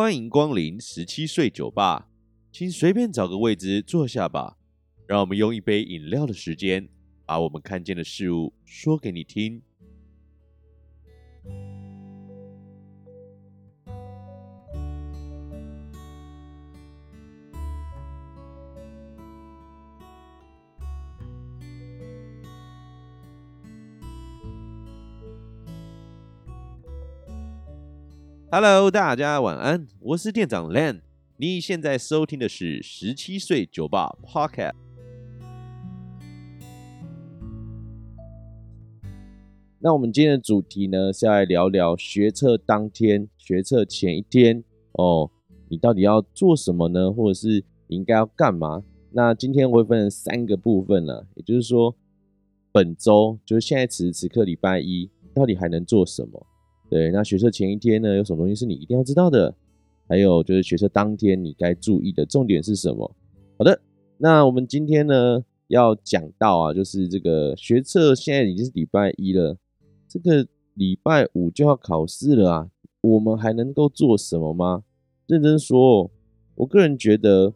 欢迎光临十七岁酒吧，请随便找个位置坐下吧。让我们用一杯饮料的时间，把我们看见的事物说给你听。Hello，大家晚安，我是店长 Len。你现在收听的是十七岁酒吧 Podcast。那我们今天的主题呢，是要来聊聊学测当天、学测前一天哦，你到底要做什么呢？或者是你应该要干嘛？那今天我会分成三个部分呢，也就是说，本周就是现在此时此刻礼拜一，到底还能做什么？对，那学测前一天呢，有什么东西是你一定要知道的？还有就是学测当天你该注意的重点是什么？好的，那我们今天呢要讲到啊，就是这个学测现在已经是礼拜一了，这个礼拜五就要考试了啊，我们还能够做什么吗？认真说，我个人觉得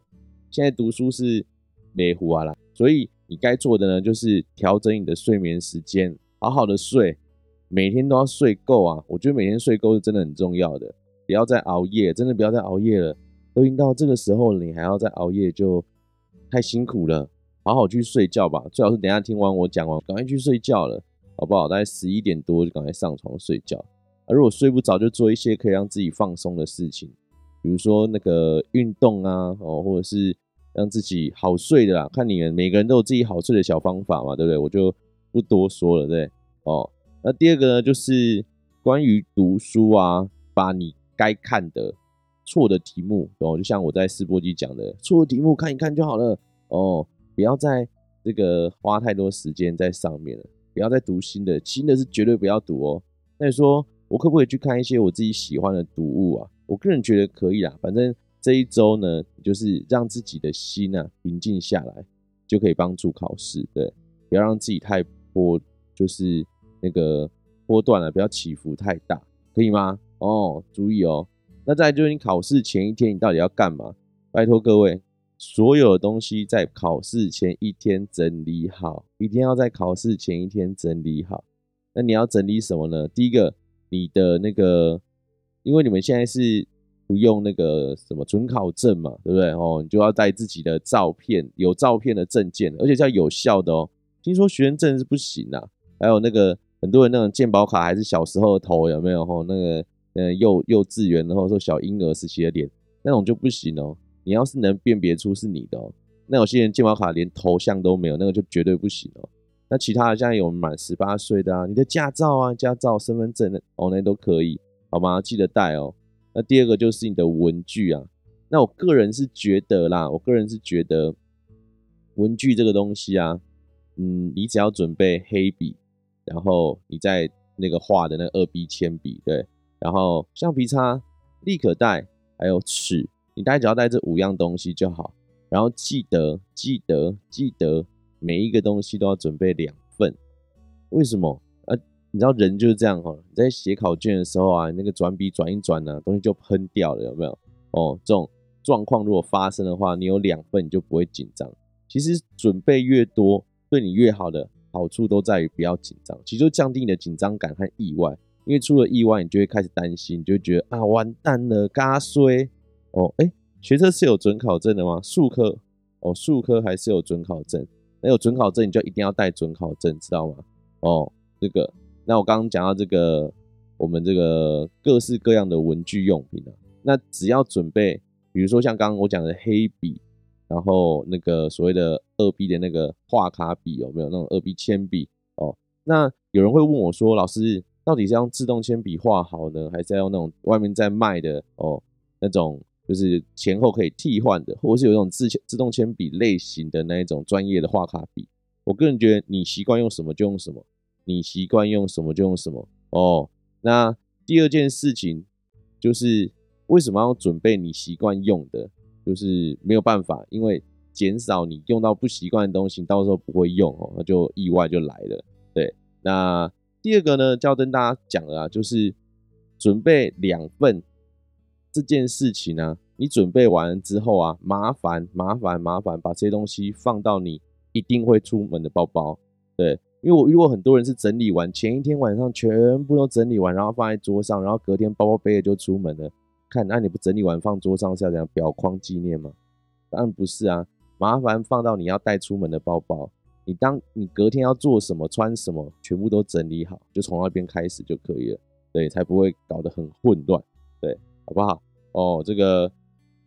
现在读书是没胡啊啦，所以你该做的呢，就是调整你的睡眠时间，好好的睡。每天都要睡够啊！我觉得每天睡够是真的很重要的，不要再熬夜，真的不要再熬夜了。都已经到这个时候了，你还要再熬夜，就太辛苦了。好好去睡觉吧，最好是等下听完我讲完，赶快去睡觉了，好不好？大概十一点多就赶快上床睡觉。啊，如果睡不着，就做一些可以让自己放松的事情，比如说那个运动啊，哦，或者是让自己好睡的啦。看你们每个人都有自己好睡的小方法嘛，对不对？我就不多说了，对，哦。那第二个呢，就是关于读书啊，把你该看的错的题目，哦，就像我在试播机讲的，错的题目看一看就好了，哦，不要再这个花太多时间在上面了，不要再读新的，新的是绝对不要读哦。那你说我可不可以去看一些我自己喜欢的读物啊？我个人觉得可以啦，反正这一周呢，就是让自己的心啊平静下来，就可以帮助考试，对，不要让自己太波，就是。那个波段了，不要起伏太大，可以吗？哦，注意哦。那再就是你考试前一天，你到底要干嘛？拜托各位，所有的东西在考试前一天整理好，一定要在考试前一天整理好。那你要整理什么呢？第一个，你的那个，因为你们现在是不用那个什么准考证嘛，对不对？哦，你就要带自己的照片，有照片的证件，而且是要有效的哦。听说学生证是不行啊，还有那个。很多人那种健保卡还是小时候的头有没有？吼，那个呃幼幼稚园，然后说小婴儿时期的脸，那种就不行哦。你要是能辨别出是你的哦，那有些人健保卡连头像都没有，那个就绝对不行哦。那其他的像有满十八岁的啊，你的驾照啊、驾照、身份证哦，那都可以，好吗？记得带哦。那第二个就是你的文具啊。那我个人是觉得啦，我个人是觉得文具这个东西啊，嗯，你只要准备黑笔。然后你在那个画的那二 B 铅笔，对，然后橡皮擦、立可带，还有尺，你大概只要带这五样东西就好。然后记得、记得、记得，每一个东西都要准备两份。为什么？啊，你知道人就是这样哈，你在写考卷的时候啊，那个转笔转一转呢，东西就喷掉了，有没有？哦，这种状况如果发生的话，你有两份你就不会紧张。其实准备越多，对你越好的。好处都在于不要紧张，其实就降低你的紧张感和意外，因为出了意外，你就会开始担心，你就会觉得啊，完蛋了，嘎衰哦，哎，学车是有准考证的吗？术科哦，术科还是有准考证，那有准考证你就一定要带准考证，知道吗？哦，这个，那我刚刚讲到这个，我们这个各式各样的文具用品啊，那只要准备，比如说像刚刚我讲的黑笔。然后那个所谓的二 B 的那个画卡笔有没有那种二 B 铅笔哦？那有人会问我说：“老师，到底是用自动铅笔画好呢，还是要用那种外面在卖的哦？那种就是前后可以替换的，或者是有一种自自动铅笔类型的那一种专业的画卡笔？”我个人觉得，你习惯用什么就用什么，你习惯用什么就用什么哦。那第二件事情就是为什么要准备你习惯用的？就是没有办法，因为减少你用到不习惯的东西，到时候不会用哦，那就意外就来了。对，那第二个呢，就要跟大家讲了啊，就是准备两份这件事情呢、你准备完之后啊，麻烦麻烦麻烦，把这些东西放到你一定会出门的包包。对，因为我遇过很多人是整理完前一天晚上全部都整理完，然后放在桌上，然后隔天包包背了就出门了。看，那你不整理完放桌上是要怎样裱框纪念吗？当然不是啊，麻烦放到你要带出门的包包。你当你隔天要做什么、穿什么，全部都整理好，就从那边开始就可以了。对，才不会搞得很混乱。对，好不好？哦，这个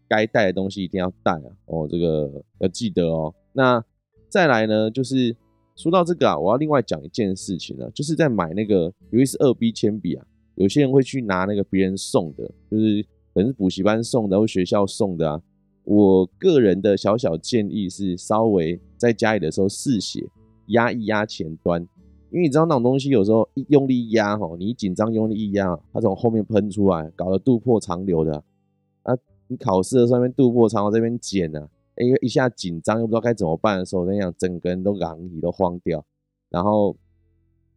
该带的东西一定要带啊。哦，这个要记得哦。那再来呢，就是说到这个啊，我要另外讲一件事情呢，就是在买那个，尤其是二 B 铅笔啊，有些人会去拿那个别人送的，就是可能是补习班送的或学校送的啊。我个人的小小建议是，稍微在家里的时候试写，压一压前端，因为你知道那种东西有时候一用力压哈，你一紧张用力一压，它从后面喷出来，搞得肚破长流的啊！你考试的时候那边肚破长流这边剪啊，因为一下紧张又不知道该怎么办的时候，那样整个人都狼你都慌掉，然后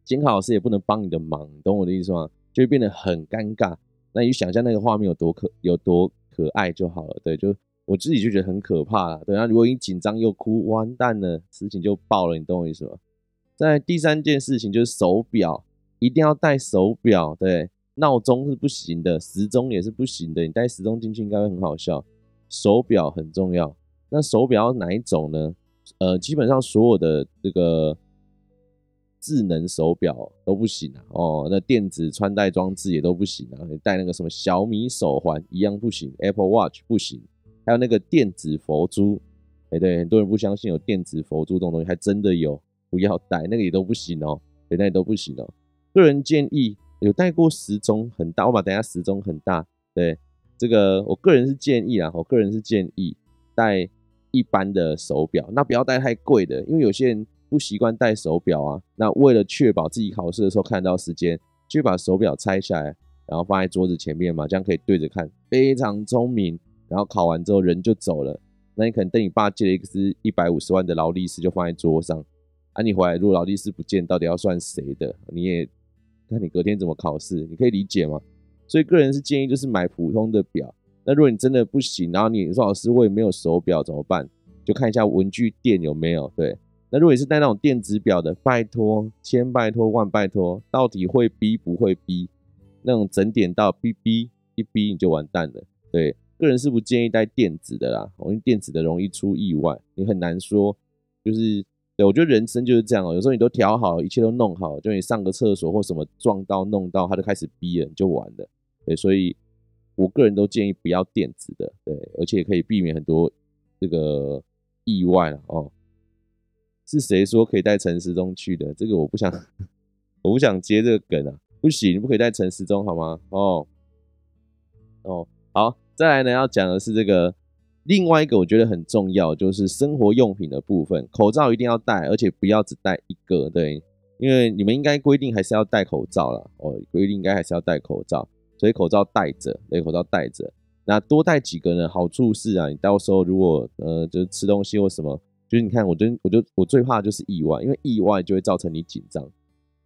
监考老师也不能帮你的忙，你懂我的意思吗？就会变得很尴尬。那你想象那个画面有多可有多可爱就好了，对，就。我自己就觉得很可怕了，对啊，如果你紧张又哭，完蛋了，事情就爆了，你懂我意思吗？在第三件事情就是手表，一定要带手表，对，闹钟是不行的，时钟也是不行的，你带时钟进去应该会很好笑。手表很重要，那手表哪一种呢？呃，基本上所有的这个智能手表都不行啊，哦，那电子穿戴装置也都不行啊，你戴那个什么小米手环一样不行，Apple Watch 不行。还有那个电子佛珠，哎，对，很多人不相信有电子佛珠这种东西，还真的有，不要戴，那个也都不行哦，对，那也都不行哦。个人建议有戴过时钟很大，我把等下时钟很大，对，这个我个人是建议啊，我个人是建议戴一般的手表，那不要戴太贵的，因为有些人不习惯戴手表啊，那为了确保自己考试的时候看到时间，就把手表拆下来，然后放在桌子前面嘛，这样可以对着看，非常聪明。然后考完之后人就走了，那你可能等你爸借了一支一百五十万的劳力士就放在桌上，啊，你回来如果劳力士不见，到底要算谁的？你也看你隔天怎么考试，你可以理解吗？所以个人是建议就是买普通的表。那如果你真的不行，然后你说老师我也没有手表怎么办？就看一下文具店有没有。对，那如果你是戴那种电子表的，拜托千拜托万拜托，到底会逼不会逼？那种整点到逼逼一逼你就完蛋了，对。个人是不建议带电子的啦，因为电子的容易出意外，你很难说。就是，对，我觉得人生就是这样哦，有时候你都调好，一切都弄好，就你上个厕所或什么撞到弄到，它就开始逼了，你就完了。对，所以我个人都建议不要电子的，对，而且可以避免很多这个意外了哦。是谁说可以带陈时中去的？这个我不想，我不想接这个梗啊，不行，不可以带陈时中好吗？哦，哦，好。再来呢，要讲的是这个另外一个我觉得很重要，就是生活用品的部分。口罩一定要戴，而且不要只戴一个，对，因为你们应该规定还是要戴口罩啦。哦，规定应该还是要戴口罩，所以口罩戴着，对，口罩戴着。那多戴几个呢？好处是啊，你到时候如果呃，就是吃东西或什么，就是你看，我就我就我最怕就是意外，因为意外就会造成你紧张，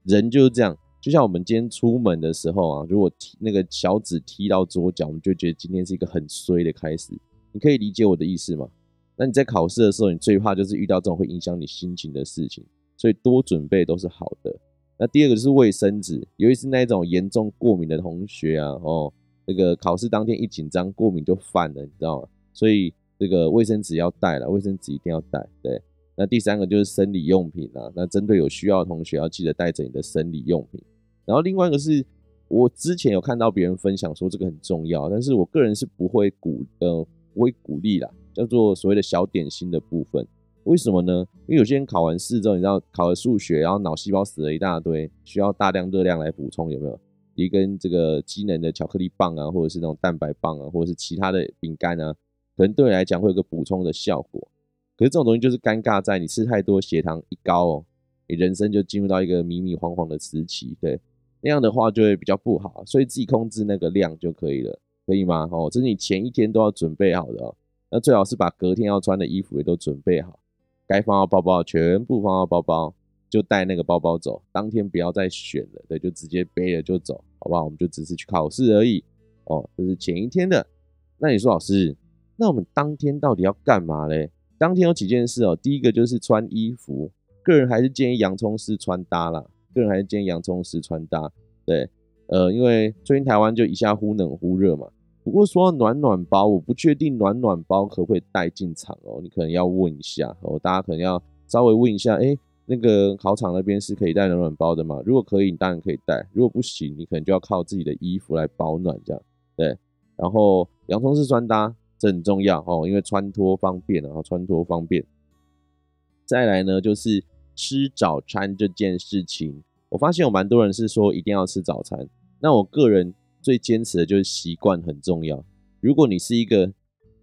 人就是这样。就像我们今天出门的时候啊，如果踢那个小指踢到左脚，我们就觉得今天是一个很衰的开始。你可以理解我的意思吗？那你在考试的时候，你最怕就是遇到这种会影响你心情的事情，所以多准备都是好的。那第二个就是卫生纸，尤其是那种严重过敏的同学啊，哦，那个考试当天一紧张，过敏就犯了，你知道吗？所以这个卫生纸要带了，卫生纸一定要带。对，那第三个就是生理用品啊，那针对有需要的同学，要记得带着你的生理用品。然后另外一个是我之前有看到别人分享说这个很重要，但是我个人是不会鼓呃不会鼓励啦，叫做所谓的小点心的部分。为什么呢？因为有些人考完试之后，你知道考了数学，然后脑细胞死了一大堆，需要大量热量来补充，有没有？一根这个机能的巧克力棒啊，或者是那种蛋白棒啊，或者是其他的饼干啊，可能对你来讲会有个补充的效果。可是这种东西就是尴尬在你吃太多，血糖一高哦，你人生就进入到一个迷迷惘惘的时期，对。那样的话就会比较不好，所以自己控制那个量就可以了，可以吗？哦，这是你前一天都要准备好的哦。那最好是把隔天要穿的衣服也都准备好，该放到包包全部放到包包，就带那个包包走。当天不要再选了，对，就直接背了就走，好不好？我们就只是去考试而已。哦，这是前一天的。那你说老师，那我们当天到底要干嘛嘞？当天有几件事哦。第一个就是穿衣服，个人还是建议洋葱式穿搭啦。个人还是建议洋葱式穿搭。对，呃，因为最近台湾就一下忽冷忽热嘛。不过说到暖暖包，我不确定暖暖包可不可以带进场哦。你可能要问一下哦，大家可能要稍微问一下，哎，那个考场那边是可以带暖暖包的吗？如果可以，你当然可以带；如果不行，你可能就要靠自己的衣服来保暖这样。对，然后洋葱式穿搭。这很重要哦，因为穿脱方便，然后穿脱方便。再来呢，就是吃早餐这件事情，我发现有蛮多人是说一定要吃早餐。那我个人最坚持的就是习惯很重要。如果你是一个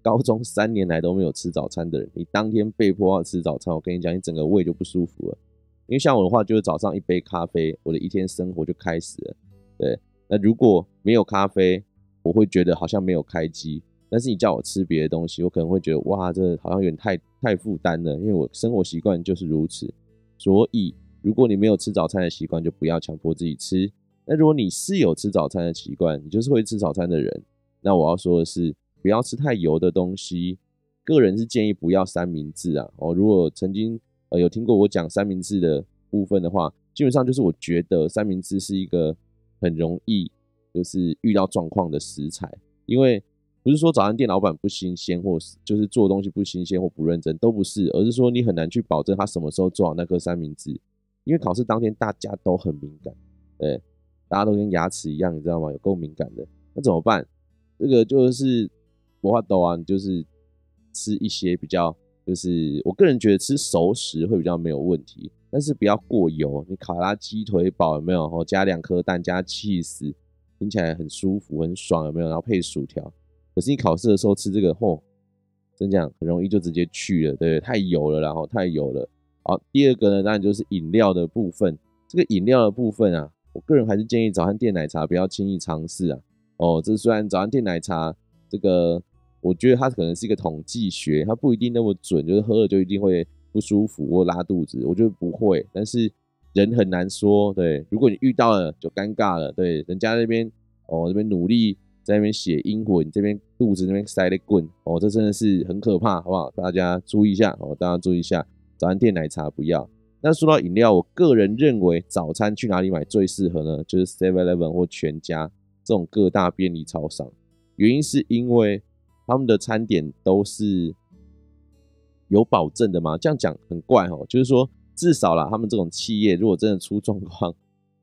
高中三年来都没有吃早餐的人，你当天被迫要吃早餐，我跟你讲，你整个胃就不舒服了。因为像我的话，就是早上一杯咖啡，我的一天生活就开始了。对，那如果没有咖啡，我会觉得好像没有开机。但是你叫我吃别的东西，我可能会觉得哇，这好像有点太太负担了，因为我生活习惯就是如此。所以，如果你没有吃早餐的习惯，就不要强迫自己吃。那如果你是有吃早餐的习惯，你就是会吃早餐的人，那我要说的是，不要吃太油的东西。个人是建议不要三明治啊。哦，如果曾经呃有听过我讲三明治的部分的话，基本上就是我觉得三明治是一个很容易就是遇到状况的食材，因为。不是说早餐店老板不新鲜，或是就是做东西不新鲜或不认真，都不是，而是说你很难去保证他什么时候做好那颗三明治，因为考试当天大家都很敏感，对，大家都跟牙齿一样，你知道吗？有够敏感的，那怎么办？这个就是无法度啊，你就是吃一些比较，就是我个人觉得吃熟食会比较没有问题，但是不要过油。你卡拉鸡腿堡有没有？哦，加两颗蛋加起司，听起来很舒服很爽，有没有？然后配薯条。可是你考试的时候吃这个，嚯、哦，真讲很容易就直接去了，对不对？太油了，然后太油了。好，第二个呢，当然就是饮料的部分。这个饮料的部分啊，我个人还是建议早餐店奶茶不要轻易尝试啊。哦，这虽然早餐店奶茶这个，我觉得它可能是一个统计学，它不一定那么准，就是喝了就一定会不舒服或拉肚子。我觉得不会，但是人很难说，对。如果你遇到了就尴尬了，对，人家那边哦这边努力。在那边写英文，这边肚子那边塞了棍哦，这真的是很可怕，好不好？大家注意一下哦，大家注意一下，早餐店奶茶不要。那说到饮料，我个人认为早餐去哪里买最适合呢？就是 Seven Eleven 或全家这种各大便利超商。原因是因为他们的餐点都是有保证的嘛，这样讲很怪哦，就是说至少啦，他们这种企业如果真的出状况，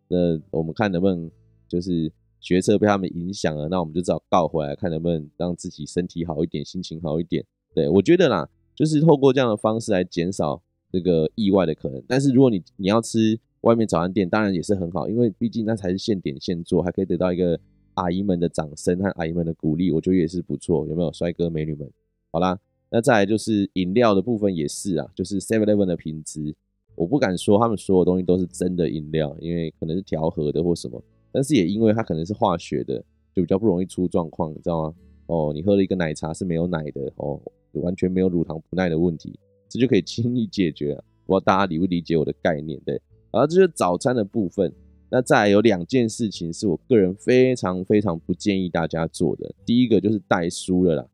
那我们看能不能就是。学测被他们影响了，那我们就只好倒回来，看能不能让自己身体好一点，心情好一点。对，我觉得啦，就是透过这样的方式来减少这个意外的可能。但是如果你你要吃外面早餐店，当然也是很好，因为毕竟那才是现点现做，还可以得到一个阿姨们的掌声和阿姨们的鼓励，我觉得也是不错。有没有帅哥美女们？好啦，那再来就是饮料的部分也是啊，就是 Seven Eleven 的品质，我不敢说他们所有东西都是真的饮料，因为可能是调和的或什么。但是也因为它可能是化学的，就比较不容易出状况，你知道吗？哦，你喝了一个奶茶是没有奶的哦，完全没有乳糖不耐的问题，这就可以轻易解决了。不知道大家理不理解我的概念？对，然后这就是早餐的部分。那再来有两件事情是我个人非常非常不建议大家做的。第一个就是带书了啦，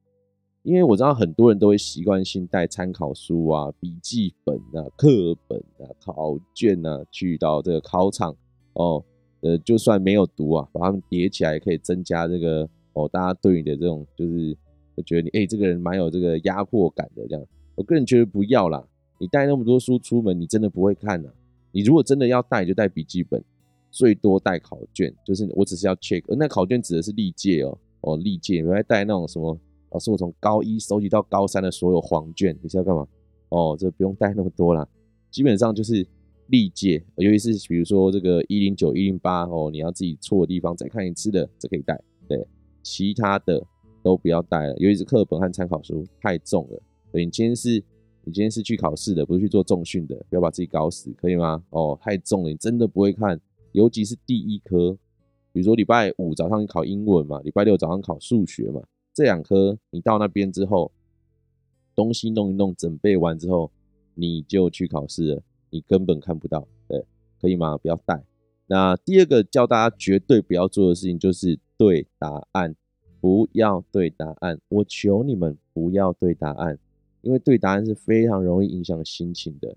因为我知道很多人都会习惯性带参考书啊、笔记本啊、课本啊、考卷啊去到这个考场哦。呃，就算没有读啊，把它们叠起来，也可以增加这个哦，大家对你的这种就是，我觉得你哎、欸，这个人蛮有这个压迫感的这样。我个人觉得不要啦，你带那么多书出门，你真的不会看呐、啊。你如果真的要带，就带笔记本，最多带考卷，就是我只是要 check。那考卷指的是历届哦，哦历届，你还带那种什么？老师，我从高一收集到高三的所有黄卷，你是要干嘛？哦，这不用带那么多啦，基本上就是。历届，尤其是比如说这个一零九、一零八哦，你要自己错的地方再看一次的，这可以带。对，其他的都不要带了，尤其是课本和参考书太重了。所以你今天是，你今天是去考试的，不是去做重训的，不要把自己搞死，可以吗？哦，太重了，你真的不会看，尤其是第一科，比如说礼拜五早上考英文嘛，礼拜六早上考数学嘛，这两科你到那边之后，东西弄一弄，准备完之后，你就去考试了。你根本看不到，对，可以吗？不要带。那第二个教大家绝对不要做的事情就是对答案不要对答案，我求你们不要对答案，因为对答案是非常容易影响心情的。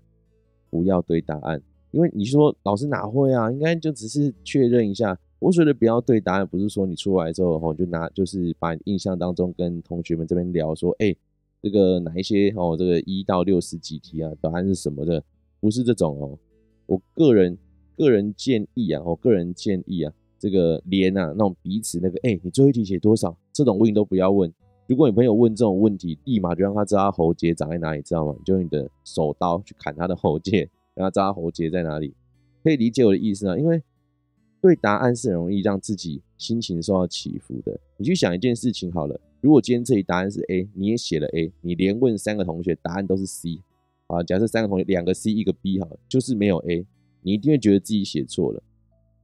不要对答案，因为你说老师哪会啊？应该就只是确认一下。我觉得不要对答案，不是说你出来之后吼就拿，就是把印象当中跟同学们这边聊说，哎，这个哪一些哦，这个一到六十几题啊，答案是什么的？不是这种哦。我个人个人建议啊，我个人建议啊。这个连啊，那种彼此那个，哎，你最后一题写多少？这种问题都不要问。如果你朋友问这种问题，立马就让他知道他喉结长在哪里，知道吗？就用你的手刀去砍他的喉结，让他知道他喉结在哪里。可以理解我的意思啊？因为对答案是很容易让自己心情受到起伏的。你去想一件事情好了，如果今天这题答案是 A，你也写了 A，你连问三个同学，答案都是 C，啊，假设三个同学两个 C 一个 B 哈，就是没有 A，你一定会觉得自己写错了。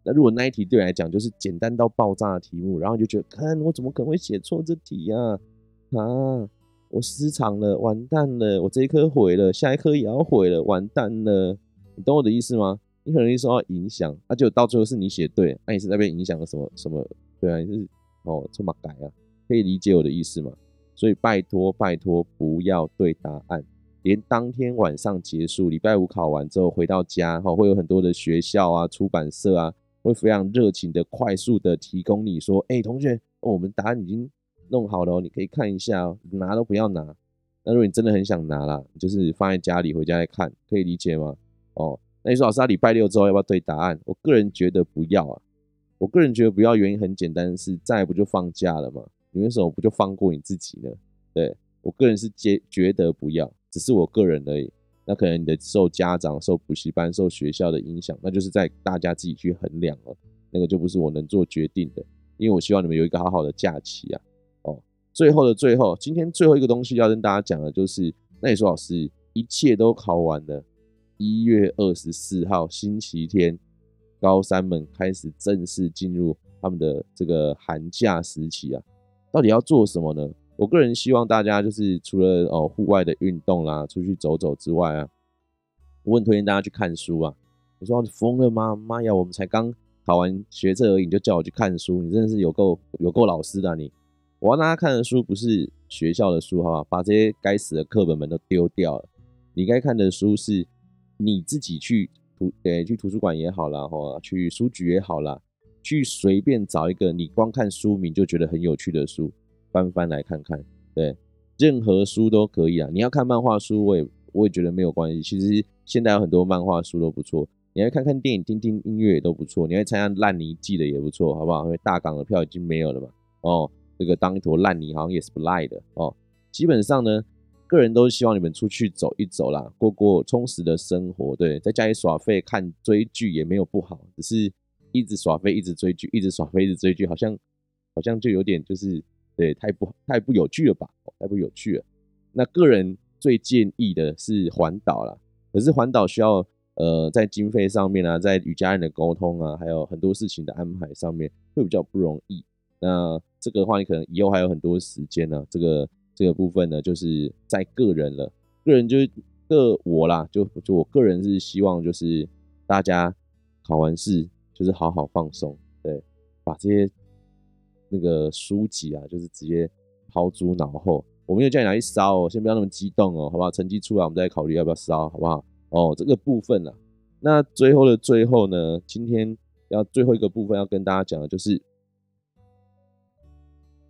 那如果那一题对你来讲就是简单到爆炸的题目，然后你就觉得，看我怎么可能会写错这题呀？啊，我失常了，完蛋了，我这一科毁了，下一科也要毁了，完蛋了。你懂我的意思吗？你很容易受到影响，那、啊、就到最后是你写对，那、啊、你是在被影响了什么什么？对啊，你是哦这么改啊？可以理解我的意思吗？所以拜托拜托不要对答案，连当天晚上结束，礼拜五考完之后回到家，哈，会有很多的学校啊、出版社啊。会非常热情的、快速的提供你说：“哎、同学，我们答案已经弄好了，你可以看一下哦，拿都不要拿。那如果你真的很想拿啦，就是放在家里回家再看，可以理解吗？哦，那你说老师，他礼拜六之后要不要对答案？我个人觉得不要啊。我个人觉得不要，原因很简单，是再不就放假了吗？你为什么不就放过你自己呢？对，我个人是觉觉得不要，只是我个人而已。”那可能你的受家长、受补习班、受学校的影响，那就是在大家自己去衡量了。那个就不是我能做决定的，因为我希望你们有一个好好的假期啊。哦，最后的最后，今天最后一个东西要跟大家讲的就是，那你说老师，一切都考完了，一月二十四号星期天，高三们开始正式进入他们的这个寒假时期啊，到底要做什么呢？我个人希望大家就是除了哦户外的运动啦，出去走走之外啊，我很推荐大家去看书啊。你说你疯了吗？妈呀，我们才刚考完学测而已，你就叫我去看书，你真的是有够有够老师的你！我要大家看的书不是学校的书，好吧？把这些该死的课本们都丢掉了。你该看的书是你自己去图诶去图书馆也好啦，或去书局也好啦，去随便找一个你光看书名就觉得很有趣的书。翻翻来看看，对，任何书都可以啊。你要看漫画书，我也我也觉得没有关系。其实现在有很多漫画书都不错，你来看看电影、听听音乐也都不错。你来参加烂泥季的也不错，好不好？因为大港的票已经没有了嘛。哦，这个当一坨烂泥好像也是不赖的哦。基本上呢，个人都希望你们出去走一走啦，过过充实的生活。对，在家里耍废看追剧也没有不好，只是一直耍废、一直追剧、一直耍废、一直追剧，好像好像就有点就是。对，太不太不有趣了吧？太不有趣了。那个人最建议的是环岛啦，可是环岛需要呃在经费上面啊，在与家人的沟通啊，还有很多事情的安排上面会比较不容易。那这个的话，你可能以后还有很多时间呢、啊。这个这个部分呢，就是在个人了。个人就是个我啦，就就我个人是希望就是大家考完试就是好好放松，对，把这些。那个书籍啊，就是直接抛诸脑后。我没有叫你拿去烧哦，先不要那么激动哦，好不好？成绩出来我们再考虑要不要烧，好不好？哦，这个部分呢、啊，那最后的最后呢，今天要最后一个部分要跟大家讲的就是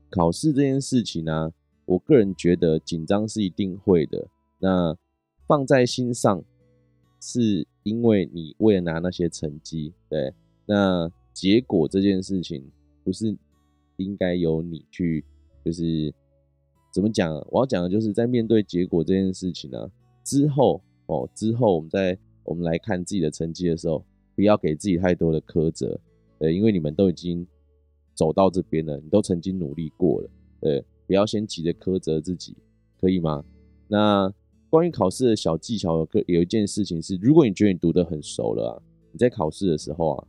考试这件事情呢、我个人觉得紧张是一定会的，那放在心上是因为你为了拿那些成绩，对，那结果这件事情不是。应该由你去，就是怎么讲？我要讲的就是在面对结果这件事情呢、之后哦，之后我们在我们来看自己的成绩的时候，不要给自己太多的苛责，呃，因为你们都已经走到这边了，你都曾经努力过了，对，不要先急着苛责自己，可以吗？那关于考试的小技巧，有有一件事情是，如果你觉得你读得很熟了啊，你在考试的时候啊，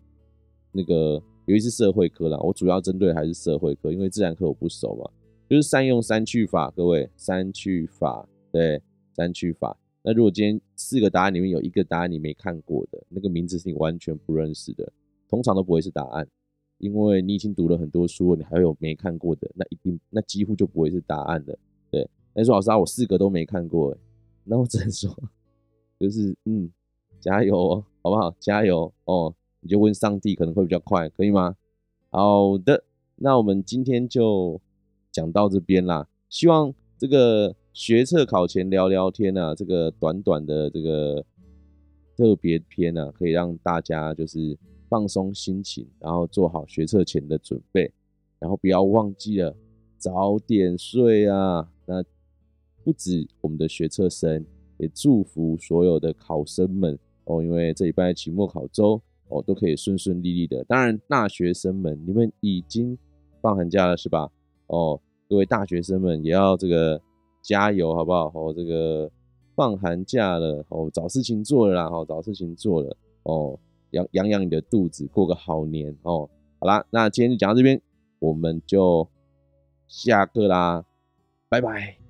那个。尤其是社会科啦，我主要针对还是社会科，因为自然科我不熟嘛。就是善用删去法，各位删去法，对，删去法。那如果今天四个答案里面有一个答案你没看过的，那个名字是你完全不认识的，通常都不会是答案。因为你已经读了很多书，你还有没看过的，那一定那几乎就不会是答案了。对，那说老师啊，我四个都没看过，那我只能说，就是嗯，加油哦，好不好？加油哦，你就问上帝可能会比较快，可以吗？好的，那我们今天就讲到这边啦。希望这个学测考前聊聊天啊，这个短短的这个特别篇啊，可以让大家就是。放松心情，然后做好学测前的准备，然后不要忘记了早点睡啊！那不止我们的学测生，也祝福所有的考生们哦，因为这礼拜期末考周哦，都可以顺顺利利的。当然，大学生们，你们已经放寒假了是吧？哦，各位大学生们也要这个加油，好不好？哦，这个放寒假了哦，找事情做了啦，哦，找事情做了哦。养养养你的肚子，过个好年哦！好啦，那今天就讲到这边，我们就下课啦，拜拜。